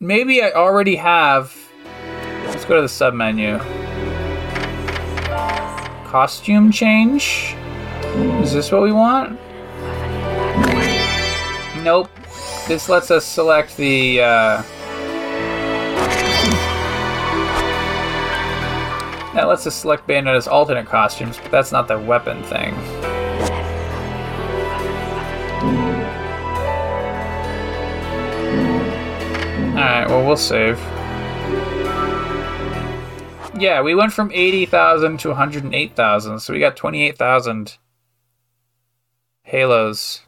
maybe I already have. Let's go to the sub menu. Costume change. Is this what we want? Nope. This lets us select the. Uh, that lets us select Bayonetta's alternate costumes, but that's not the weapon thing. Alright, well, we'll save. Yeah, we went from 80,000 to 108,000, so we got 28,000 halos.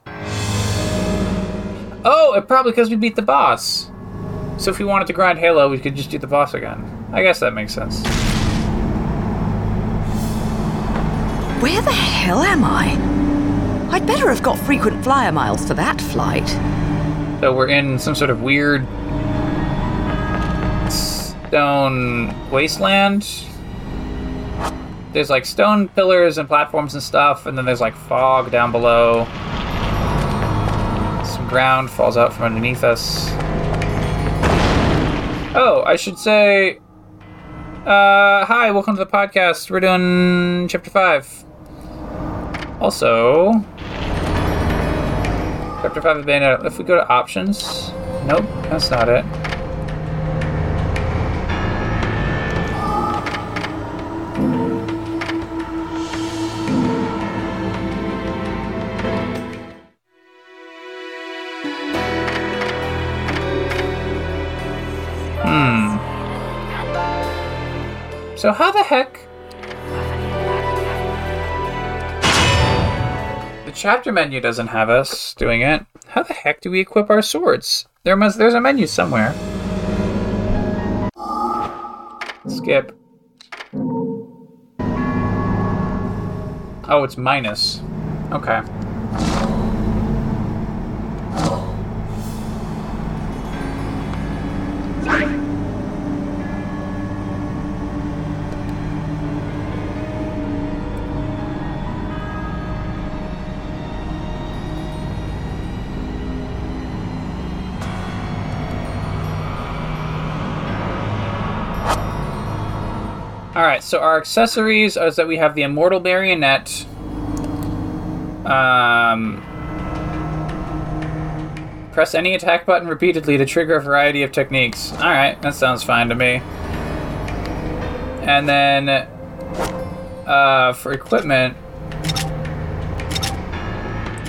Oh, it probably because we beat the boss. So if we wanted to grind Halo, we could just do the boss again. I guess that makes sense. Where the hell am I? I'd better have got frequent flyer miles for that flight. So we're in some sort of weird stone wasteland. There's like stone pillars and platforms and stuff, and then there's like fog down below. Some ground falls out from underneath us. Oh, I should say. Uh, hi, welcome to the podcast. We're doing chapter 5. Also, chapter 5 of. If we go to options. Nope, that's not it. So how the heck? The chapter menu doesn't have us doing it. How the heck do we equip our swords? There must there's a menu somewhere. Skip. Oh, it's minus. Okay. All right, so our accessories is that we have the immortal marionette. Um, press any attack button repeatedly to trigger a variety of techniques. All right, that sounds fine to me. And then uh, for equipment,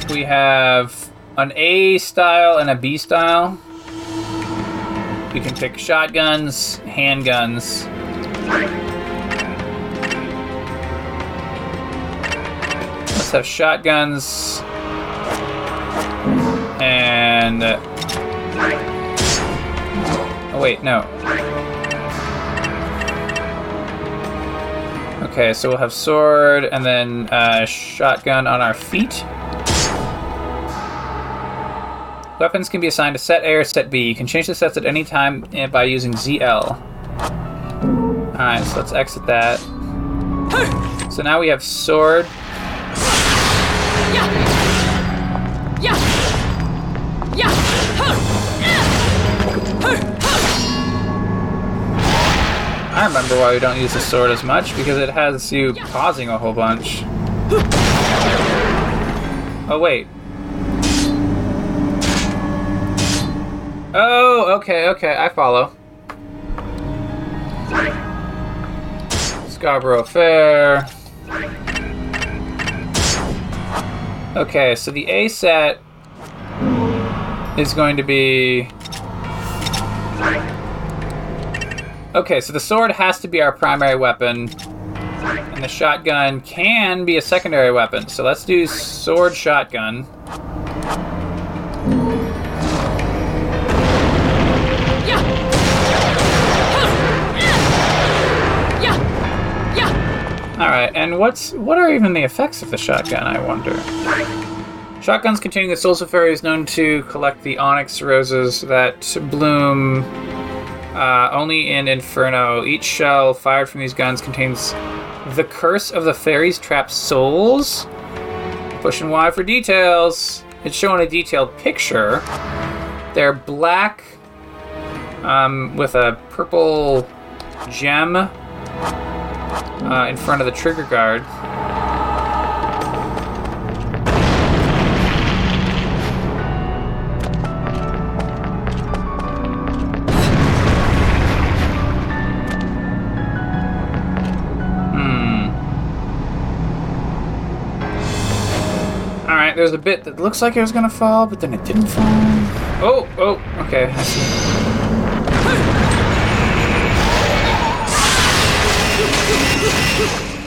we have an A style and a B style. We can pick shotguns, handguns. Have shotguns and. Oh wait, no. Okay, so we'll have sword and then uh, shotgun on our feet. Weapons can be assigned to set A or set B. You can change the sets at any time eh, by using ZL. Alright, so let's exit that. So now we have sword. I remember why we don't use the sword as much, because it has you pausing a whole bunch. Oh, wait. Oh, okay, okay, I follow. Scarborough Fair. Okay, so the A set is going to be. Okay, so the sword has to be our primary weapon, and the shotgun can be a secondary weapon. So let's do sword shotgun. All right, and what's what are even the effects of the shotgun? I wonder. Shotguns containing the Sulcifer is known to collect the onyx roses that bloom uh, only in Inferno. Each shell fired from these guns contains the curse of the fairies trapped souls. Pushing Y for details. It's showing a detailed picture. They're black um, with a purple gem uh, in front of the trigger guard. Alright, there's a bit that looks like it was gonna fall, but then it didn't fall. Oh, oh, okay, I see.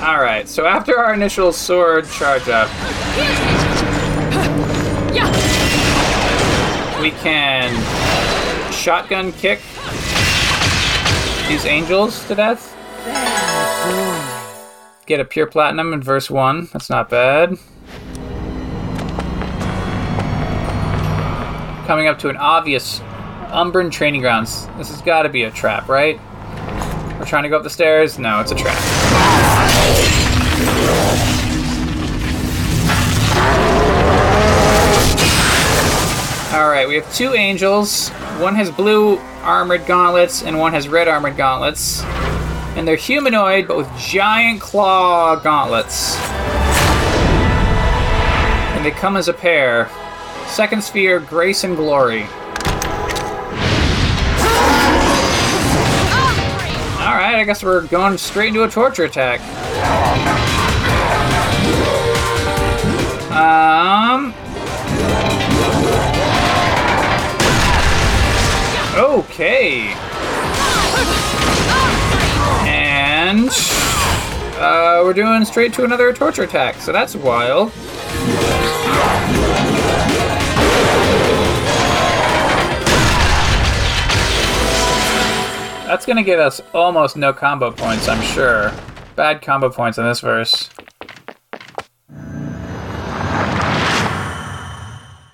Alright, so after our initial sword charge up, we can shotgun kick these angels to death. Get a pure platinum in verse 1. That's not bad. Coming up to an obvious Umbran training grounds. This has got to be a trap, right? We're trying to go up the stairs? No, it's a trap. Alright, we have two angels. One has blue armored gauntlets, and one has red armored gauntlets. And they're humanoid, but with giant claw gauntlets. And they come as a pair. Second sphere, grace and glory. Alright, I guess we're going straight into a torture attack. Um. Okay. And uh, we're doing straight to another torture attack, so that's wild. That's gonna give us almost no combo points, I'm sure. Bad combo points in this verse.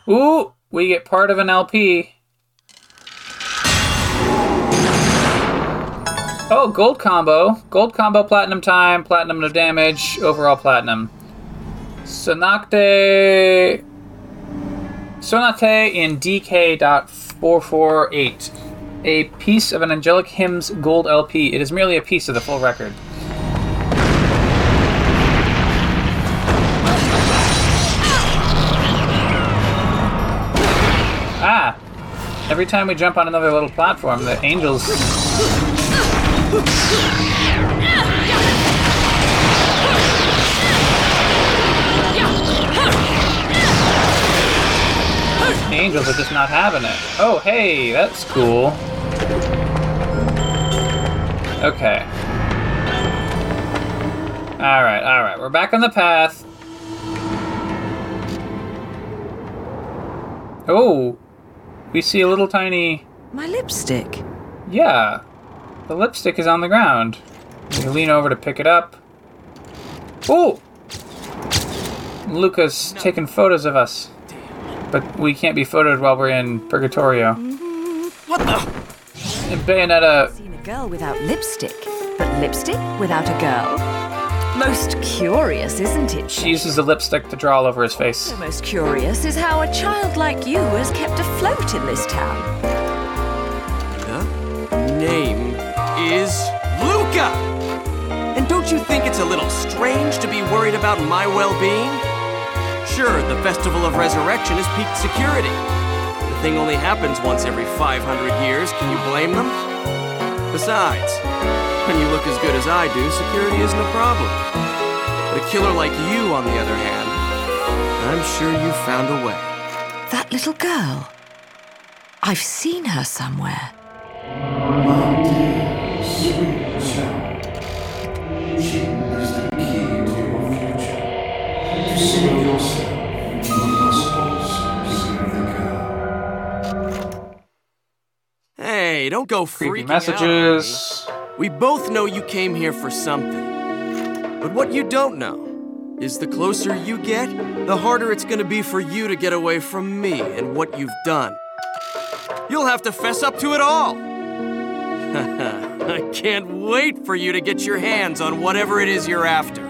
Ooh, we get part of an LP. Oh, gold combo. Gold combo, platinum time, platinum no damage, overall platinum. Sonate. Sonate in DK.448. A piece of an Angelic Hymns gold LP. It is merely a piece of the full record. Ah! Every time we jump on another little platform, the angels. Angels are just not having it. Oh, hey, that's cool. Okay. Alright, alright, we're back on the path. Oh, we see a little tiny. My lipstick. Yeah, the lipstick is on the ground. We lean over to pick it up. Oh! Luca's taking photos of us. But we can't be photoed while we're in Purgatorio. What the? And Bayonetta. Seen a girl without lipstick, but lipstick without a girl? Most curious, isn't it? She uses the lipstick to draw all over his face. The most curious is how a child like you is kept afloat in this town. The name is Luca! And don't you think it's a little strange to be worried about my well being? Sure, the Festival of Resurrection is peak security. The thing only happens once every 500 years. Can you blame them? Besides, when you look as good as I do, security isn't a problem. But a killer like you, on the other hand, I'm sure you found a way. That little girl. I've seen her somewhere. Don't go Creepy freaking out messages. We both know you came here for something. But what you don't know is the closer you get, the harder it's gonna be for you to get away from me and what you've done. You'll have to fess up to it all. I can't wait for you to get your hands on whatever it is you're after.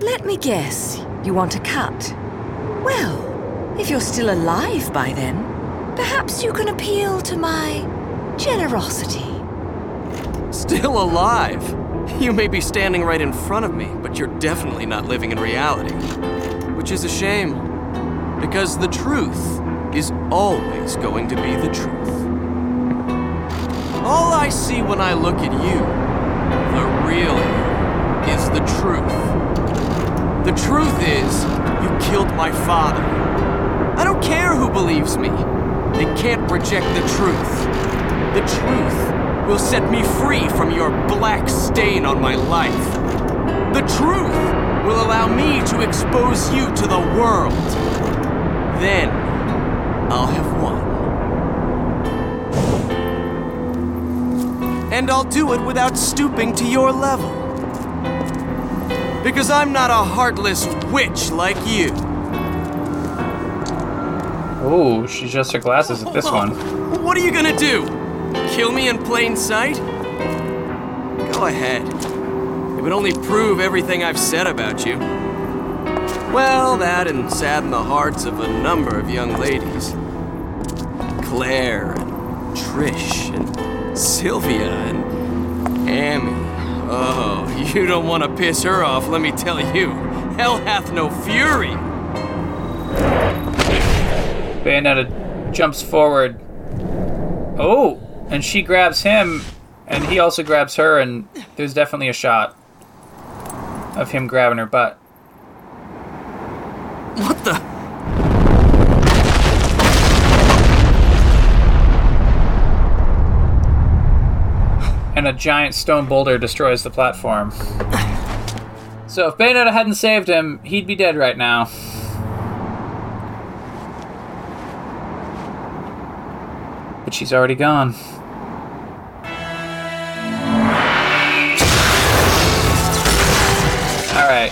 Let me guess. You want a cut? Well, if you're still alive by then, perhaps you can appeal to my generosity. Still alive. You may be standing right in front of me, but you're definitely not living in reality. Which is a shame. Because the truth is always going to be the truth. All I see when I look at you, the real you, is the truth. The truth is, you killed my father. I don't care who believes me. They can't reject the truth. The truth will set me free from your black stain on my life. The truth will allow me to expose you to the world. Then, I'll have won. And I'll do it without stooping to your level. Because I'm not a heartless witch like you. Ooh, she adjusts her glasses at this one. What are you gonna do? Kill me in plain sight? Go ahead. It would only prove everything I've said about you. Well, that and sadden the hearts of a number of young ladies. Claire and Trish and Sylvia and Amy. Oh, you don't want to piss her off, let me tell you. Hell hath no fury. Bayonetta jumps forward. Oh, and she grabs him, and he also grabs her, and there's definitely a shot of him grabbing her butt. What the? and a giant stone boulder destroys the platform. So if Bayonetta hadn't saved him, he'd be dead right now. But she's already gone. Alright.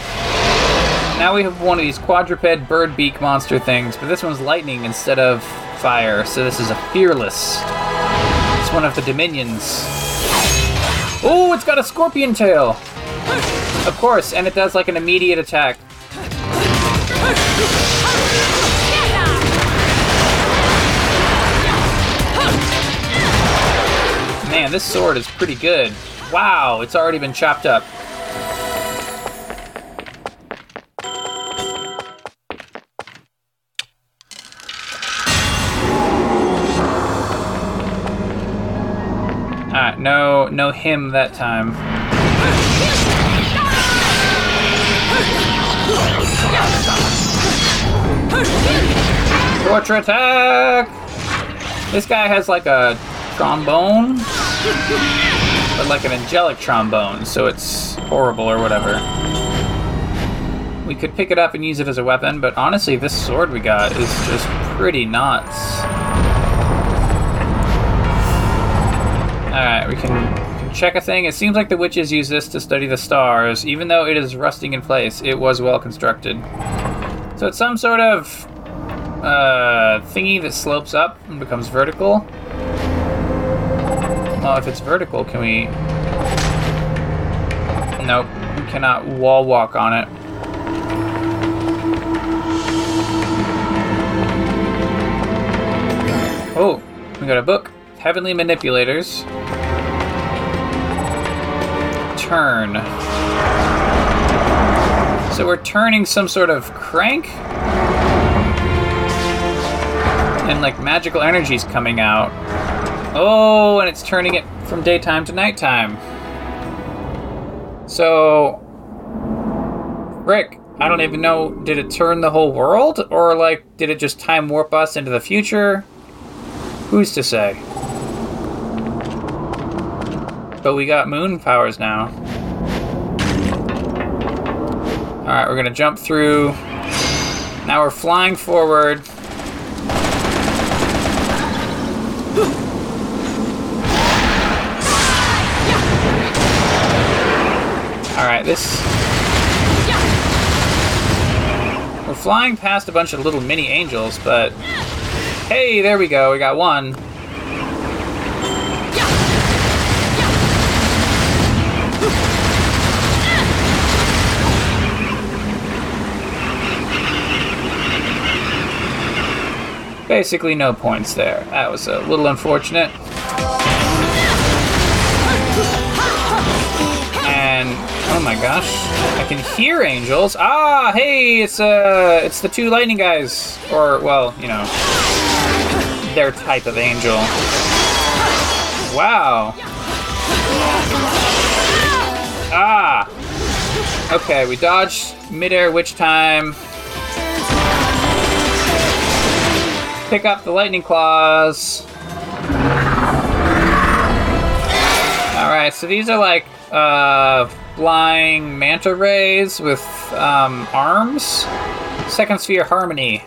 Now we have one of these quadruped bird beak monster things, but this one's lightning instead of fire, so this is a fearless. It's one of the dominions. Oh, it's got a scorpion tail! Of course, and it does like an immediate attack. Man, this sword is pretty good. Wow, it's already been chopped up. Alright, no no him that time. Torture attack! This guy has like a trombone, but like an angelic trombone, so it's horrible or whatever. We could pick it up and use it as a weapon, but honestly, this sword we got is just pretty nuts. Alright, we can, we can check a thing. It seems like the witches use this to study the stars. Even though it is rusting in place, it was well constructed. So it's some sort of uh, thingy that slopes up and becomes vertical. Well, if it's vertical, can we... Nope, we cannot wall walk on it. Oh, we got a book. Heavenly Manipulators. Turn. So we're turning some sort of crank? And like magical energy's coming out. Oh, and it's turning it from daytime to nighttime. So. Rick, I don't even know, did it turn the whole world? Or like, did it just time warp us into the future? Who's to say? But we got moon powers now. Alright, we're gonna jump through. Now we're flying forward. We're flying past a bunch of little mini angels, but. Hey, there we go, we got one. Basically, no points there. That was a little unfortunate. My gosh. I can hear angels. Ah, hey, it's uh it's the two lightning guys. Or well, you know, their type of angel. Wow. Ah. Okay, we dodged midair witch time. Pick up the lightning claws. Alright, so these are like uh, flying manta rays with um, arms. Second sphere harmony.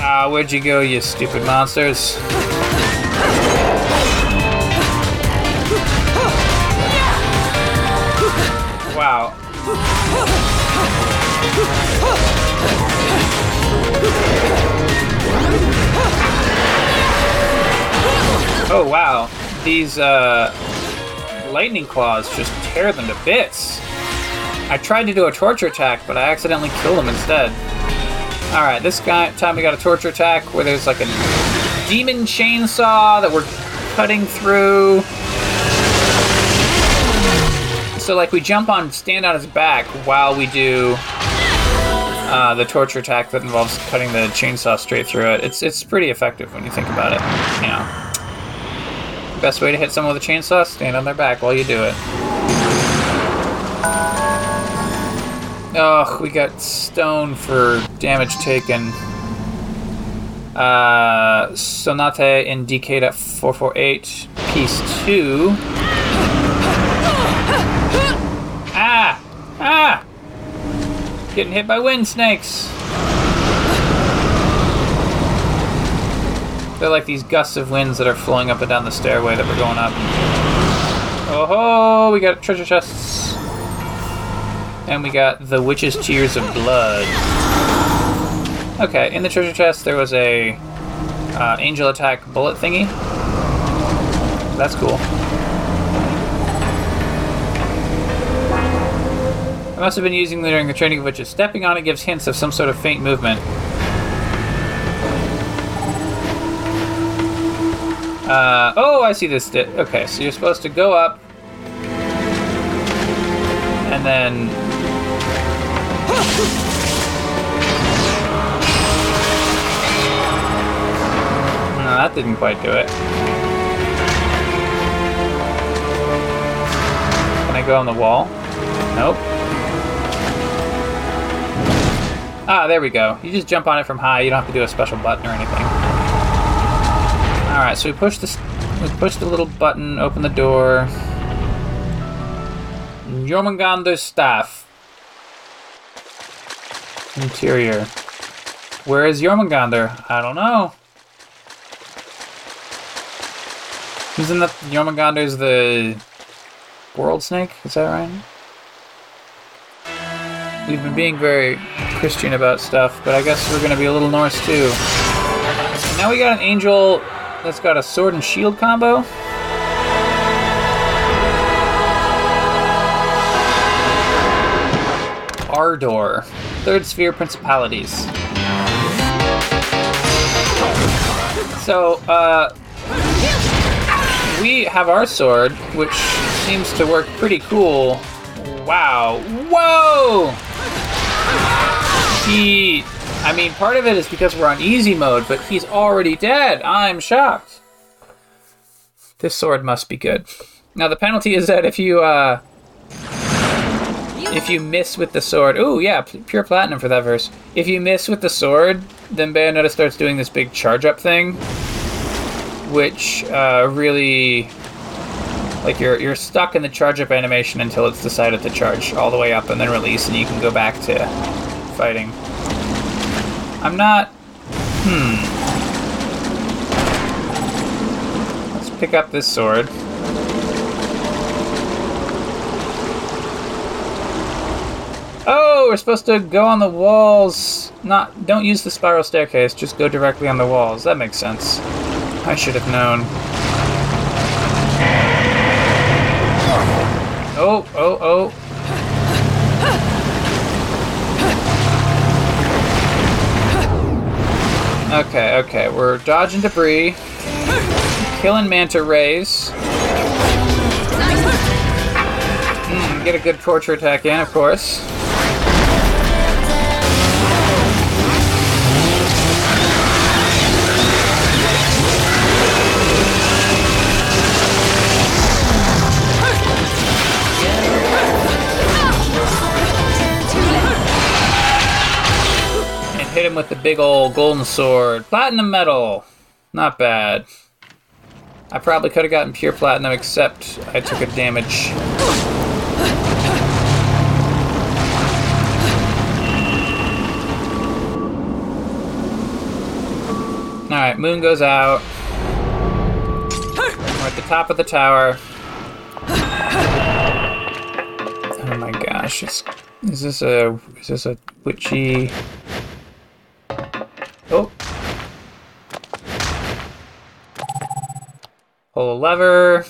Ah, where'd you go, you stupid monsters? Oh wow, these uh, lightning claws just tear them to bits. I tried to do a torture attack, but I accidentally killed him instead. All right, this guy time we got a torture attack where there's like a demon chainsaw that we're cutting through. So like we jump on, stand on his back while we do uh, the torture attack that involves cutting the chainsaw straight through it. It's it's pretty effective when you think about it. You know. Best way to hit someone with a chainsaw? Stand on their back while you do it. Oh, we got stone for damage taken. Uh, Sonata in DK 448, piece 2. Ah! Ah! Getting hit by wind snakes. They're like these gusts of winds that are flowing up and down the stairway that we're going up. Oh ho! We got treasure chests. And we got the witch's tears of blood. Okay, in the treasure chest there was a uh, angel attack bullet thingy. That's cool. I must have been using it during the training of witches. Stepping on it gives hints of some sort of faint movement. Uh, oh, I see this. Di- okay, so you're supposed to go up, and then. No, that didn't quite do it. Can I go on the wall? Nope. Ah, there we go. You just jump on it from high. You don't have to do a special button or anything. All right, so we push this. We push the little button, open the door. Jormungandr's staff. Interior. Where is Jormungandr? I don't know. Isn't that Jormungandr's the world snake? Is that right? We've been being very Christian about stuff, but I guess we're gonna be a little Norse too. Now we got an angel that's got a sword and shield combo. Ardor, third sphere principalities. So, uh, we have our sword, which seems to work pretty cool. Wow. Whoa! He. I mean, part of it is because we're on easy mode, but he's already dead. I'm shocked. This sword must be good. Now, the penalty is that if you, uh. If you miss with the sword. Ooh, yeah, pure platinum for that verse. If you miss with the sword, then Bayonetta starts doing this big charge up thing. Which, uh, really. Like you're you're stuck in the charge up animation until it's decided to charge all the way up and then release, and you can go back to fighting. I'm not. Hmm. Let's pick up this sword. Oh, we're supposed to go on the walls. Not. Don't use the spiral staircase. Just go directly on the walls. That makes sense. I should have known. Oh, oh, oh. Okay, we're dodging debris. Killing manta rays. Mm, get a good torture attack in, of course. With the big old golden sword. Platinum medal. Not bad. I probably could have gotten pure platinum, except I took a damage. Alright, moon goes out. We're at the top of the tower. Oh my gosh, it's, is this a is this a witchy? Pull a lever.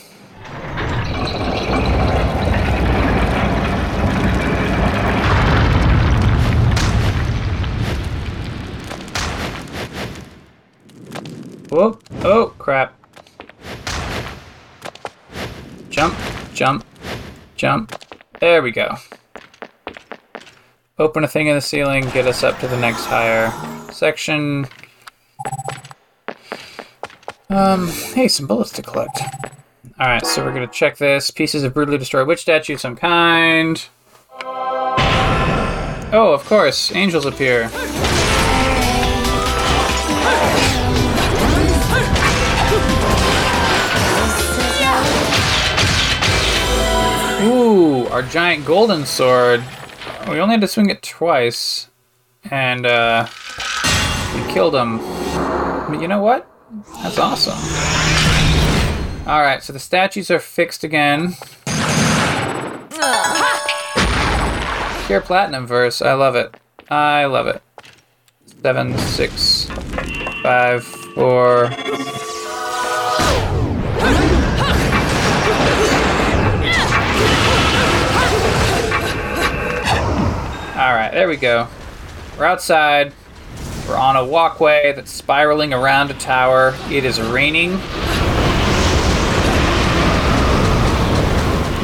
Whoop! Oh crap! Jump, jump, jump. There we go. Open a thing in the ceiling, get us up to the next higher section. Um, hey, some bullets to collect. Alright, so we're gonna check this. Pieces of brutally destroyed witch statue of some kind. Oh, of course, angels appear. Ooh, our giant golden sword. We only had to swing it twice, and uh, we killed him. But you know what? That's awesome. All right, so the statues are fixed again. Pure platinum verse. I love it. I love it. Seven, six, five, four. All right, there we go. We're outside. We're on a walkway that's spiraling around a tower. It is raining.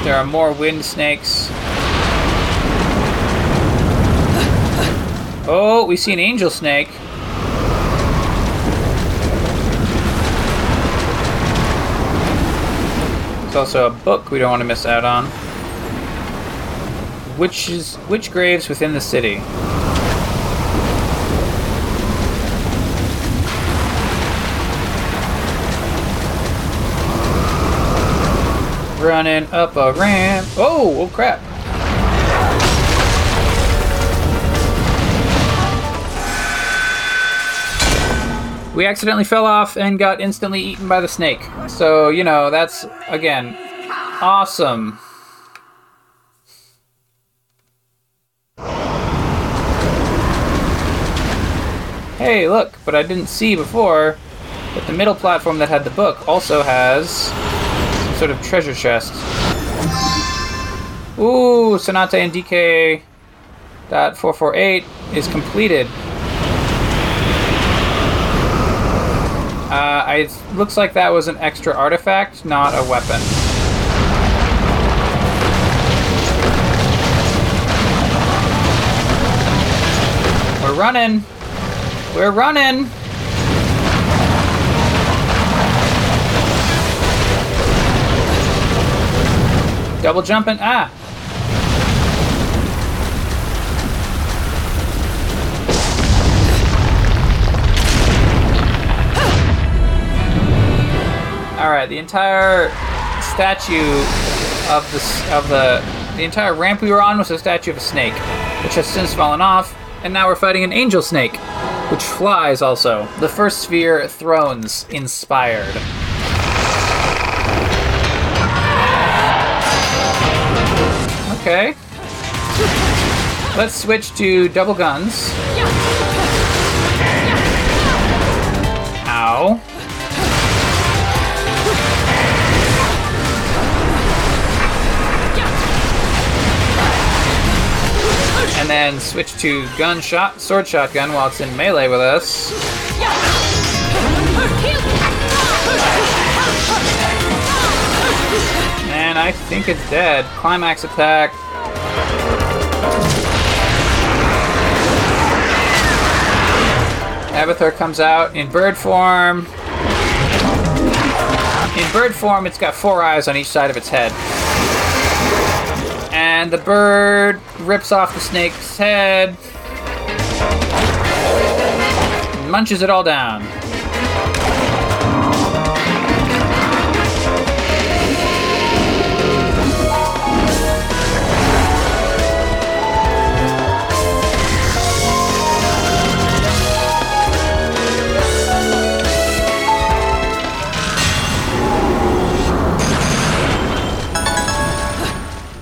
There are more wind snakes. Oh, we see an angel snake. There's also a book we don't want to miss out on. Which is which graves within the city? Running up a ramp. Oh, oh crap. We accidentally fell off and got instantly eaten by the snake. So, you know, that's, again, awesome. Hey, look, but I didn't see before that the middle platform that had the book also has sort of treasure chest. Ooh, Sonata and DK dot 448 is completed. Uh, it looks like that was an extra artifact, not a weapon. We're running. We're running. Double jumping. Ah. All right, the entire statue of the of the the entire ramp we were on was a statue of a snake, which has since fallen off, and now we're fighting an angel snake, which flies also. The first sphere thrones inspired. Okay. Let's switch to double guns. Ow. And then switch to gunshot, sword shotgun while it's in melee with us. And I think it's dead. Climax attack. Avatar comes out in bird form. In bird form, it's got four eyes on each side of its head. And the bird rips off the snake's head, munches it all down.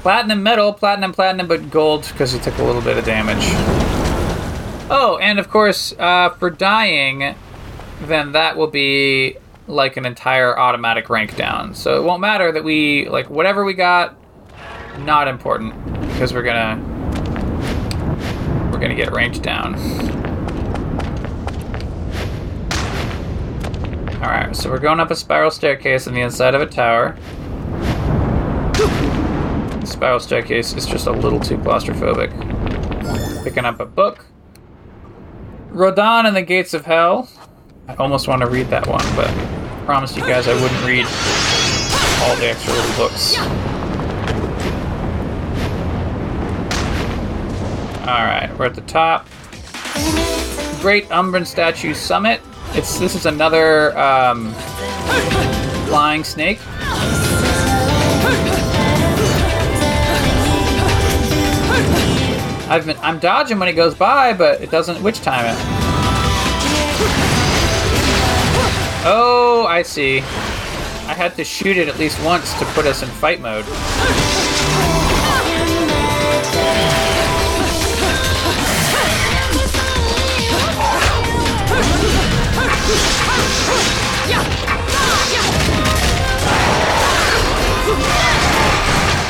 Platinum metal, platinum, platinum, but gold because it took a little bit of damage. Oh, and of course, uh, for dying, then that will be like an entire automatic rank down. So it won't matter that we, like, whatever we got, not important because we're gonna we're gonna get ranked down. All right, so we're going up a spiral staircase on the inside of a tower. Spiral staircase is just a little too claustrophobic. Picking up a book. Rodin and the Gates of Hell. I almost want to read that one, but I promised you guys I wouldn't read all the extra little books. Alright, we're at the top. Great Umbran Statue Summit. It's this is another um, flying snake. I've been I'm dodging when it goes by, but it doesn't witch time it. Oh, I see. I had to shoot it at least once to put us in fight mode.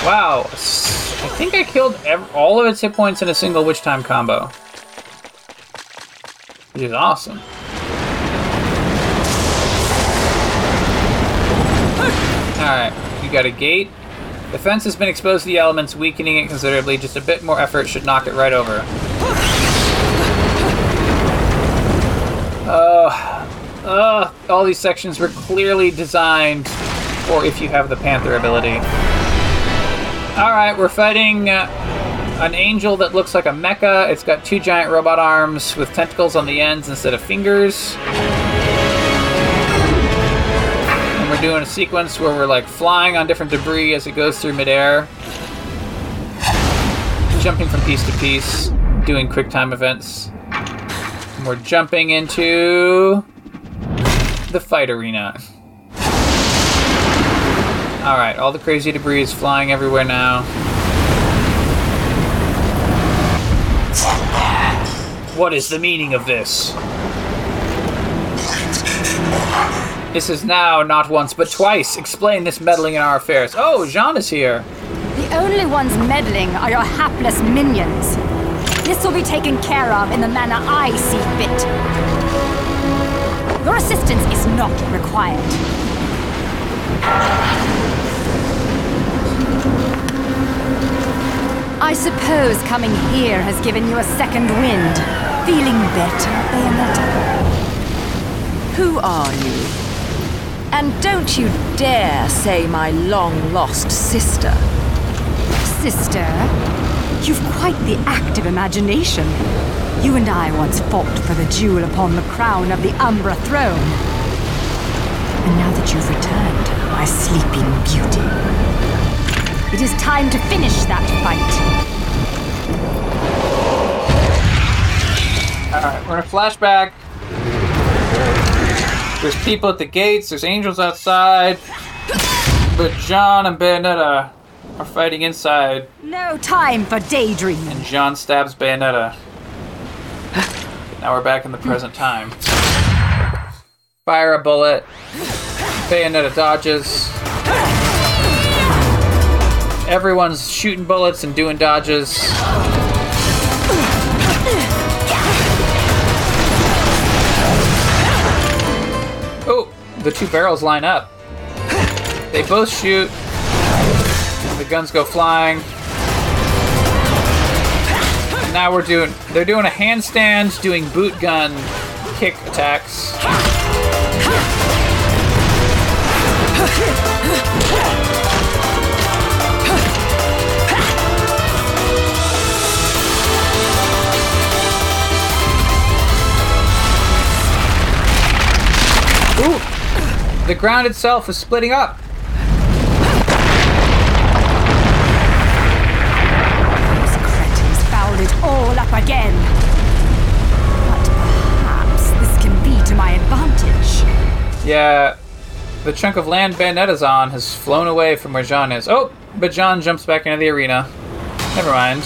Wow, I think I killed ev- all of its hit points in a single witch time combo. Which is awesome. Alright, you got a gate. The fence has been exposed to the elements, weakening it considerably. Just a bit more effort should knock it right over. Uh, uh, all these sections were clearly designed for if you have the Panther ability. Alright, we're fighting uh, an angel that looks like a mecha. It's got two giant robot arms with tentacles on the ends instead of fingers. And we're doing a sequence where we're like flying on different debris as it goes through midair. Jumping from piece to piece, doing quick time events. And we're jumping into the fight arena. Alright, all the crazy debris is flying everywhere now. What is the meaning of this? This is now not once but twice. Explain this meddling in our affairs. Oh, Jeanne is here. The only ones meddling are your hapless minions. This will be taken care of in the manner I see fit. Your assistance is not required. I suppose coming here has given you a second wind. Feeling better, Bayonetta? Who are you? And don't you dare say my long lost sister. Sister, you've quite the active imagination. You and I once fought for the jewel upon the crown of the Umbra throne. And now that you've returned, my sleeping beauty, it is time to finish that fight. Alright, we're in a flashback. There's people at the gates, there's angels outside. But Jeanne and Bayonetta are fighting inside, No time for daydreaming. and Jeanne stabs Bayonetta. Now we're back in the present time. Fire a bullet. Bayonetta dodges. Everyone's shooting bullets and doing dodges. Oh, the two barrels line up. They both shoot. The guns go flying. And now we're doing, they're doing a handstand, doing boot gun kick attacks. Ooh! The ground itself is splitting up. Those cretins fouled it all up again. But perhaps this can be to my advantage. Yeah, the chunk of land Bayonetta's on has flown away from where Jeanne is. Oh, but Jeanne jumps back into the arena. Never mind.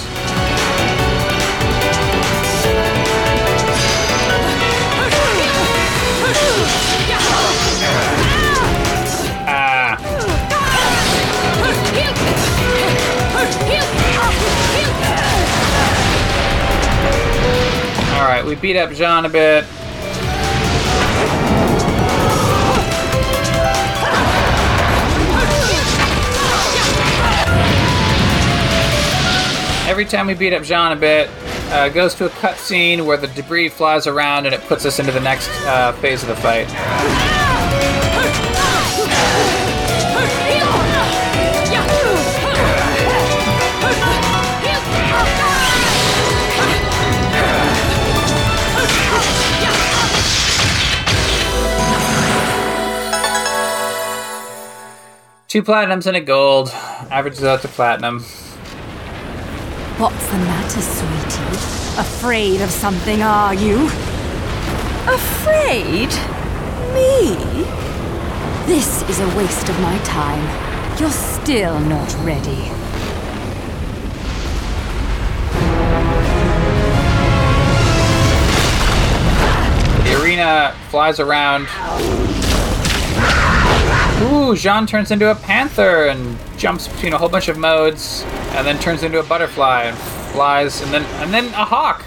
Ah, alright, we beat up Jeanne a bit. Every time we beat up Jeanne a bit, uh, goes to a cutscene where the debris flies around and it puts us into the next uh, phase of the fight. Two platinums and a gold. Averages out to platinum. What's the matter, sweetie? Afraid of something, are you? Afraid? Me? This is a waste of my time. You're still not ready. The arena flies around. Ooh, Jeanne turns into a panther and jumps between a whole bunch of modes, and then turns into a butterfly and flies, and then and then a hawk.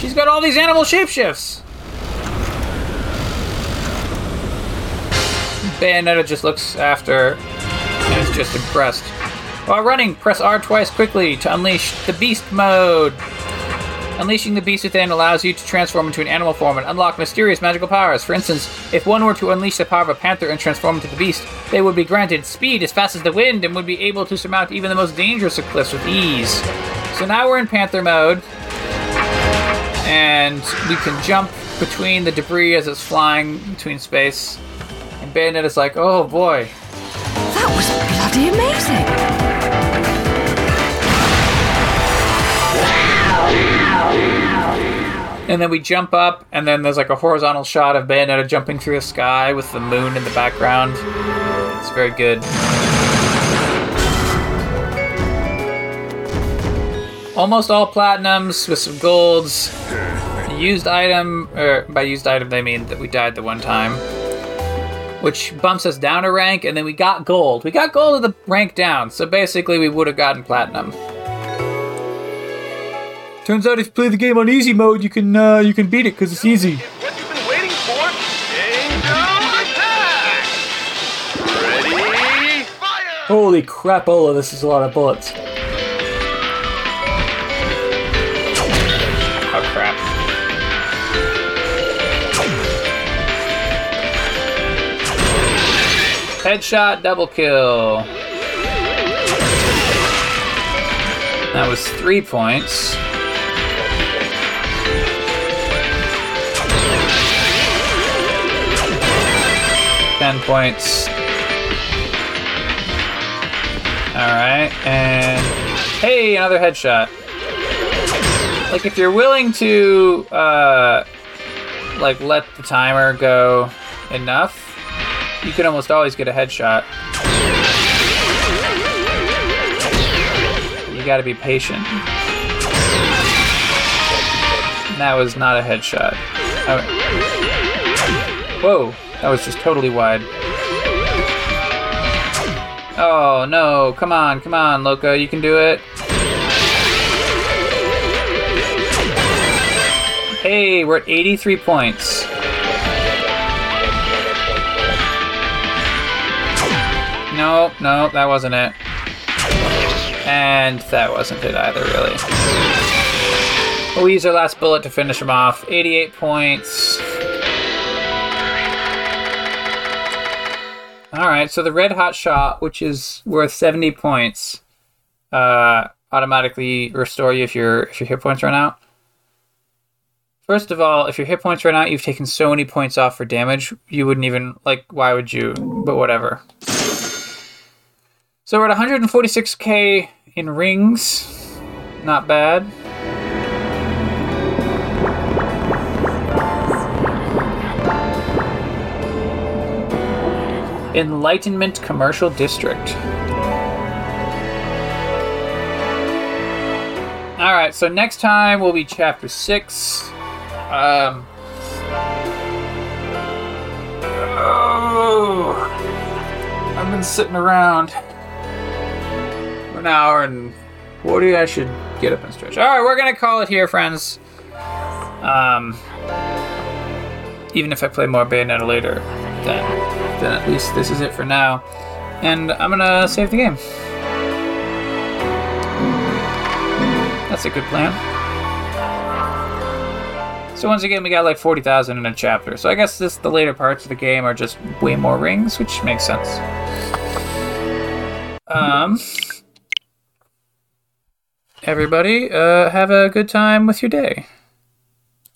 She's got all these animal shapeshifts. Bayonetta just looks after and is just impressed. While running, press R twice quickly to unleash the beast mode. Unleashing the beast within allows you to transform into an animal form and unlock mysterious magical powers. For instance, if one were to unleash the power of a panther and transform into the beast, they would be granted speed as fast as the wind and would be able to surmount even the most dangerous of cliffs with ease. So now we're in panther mode, and we can jump between the debris as it's flying between space. And Bandit is like, oh boy, That was bloody amazing. And then we jump up, and then there's like a horizontal shot of Bayonetta jumping through the sky with the moon in the background. It's very good. Almost all platinums with some golds. Used item, or by used item they mean that we died the one time, which bumps us down a rank, and then we got gold. We got gold at the rank down, so basically we would have gotten platinum. Turns out if you play the game on easy mode, you can uh, you can beat it because it's easy. What you've been waiting for? Angel attack! Ready? Fire! Holy crapola, this is a lot of bullets. Oh crap. Headshot, double kill. That was three points. Ten points. Alright, and hey, another headshot. Like if you're willing to uh like let the timer go enough, you can almost always get a headshot. You gotta be patient. That was not a headshot. Oh. Whoa, that was just totally wide. Oh no, come on, come on, Loca, you can do it. Hey, we're at 83 points. No, no, that wasn't it. And that wasn't it either, really. We'll use our last bullet to finish him off. 88 points. Alright, so the red hot shot, which is worth 70 points, uh, automatically restore you if your if your hit points run out. First of all, if your hit points run out, you've taken so many points off for damage, you wouldn't even like why would you? But whatever. So we're at 146k in rings. Not bad. Enlightenment Commercial District. All right, so next time will be chapter six. Um. Oh, I've been sitting around for an hour and forty. I should get up and stretch. All right, we're gonna call it here, friends. Um. Even if I play more Bayonetta later, then then at least this is it for now. And I'm gonna save the game. That's a good plan. So once again, we got like 40,000 in a chapter. So I guess this the later parts of the game are just way more rings, which makes sense. Um, everybody, uh, have a good time with your day.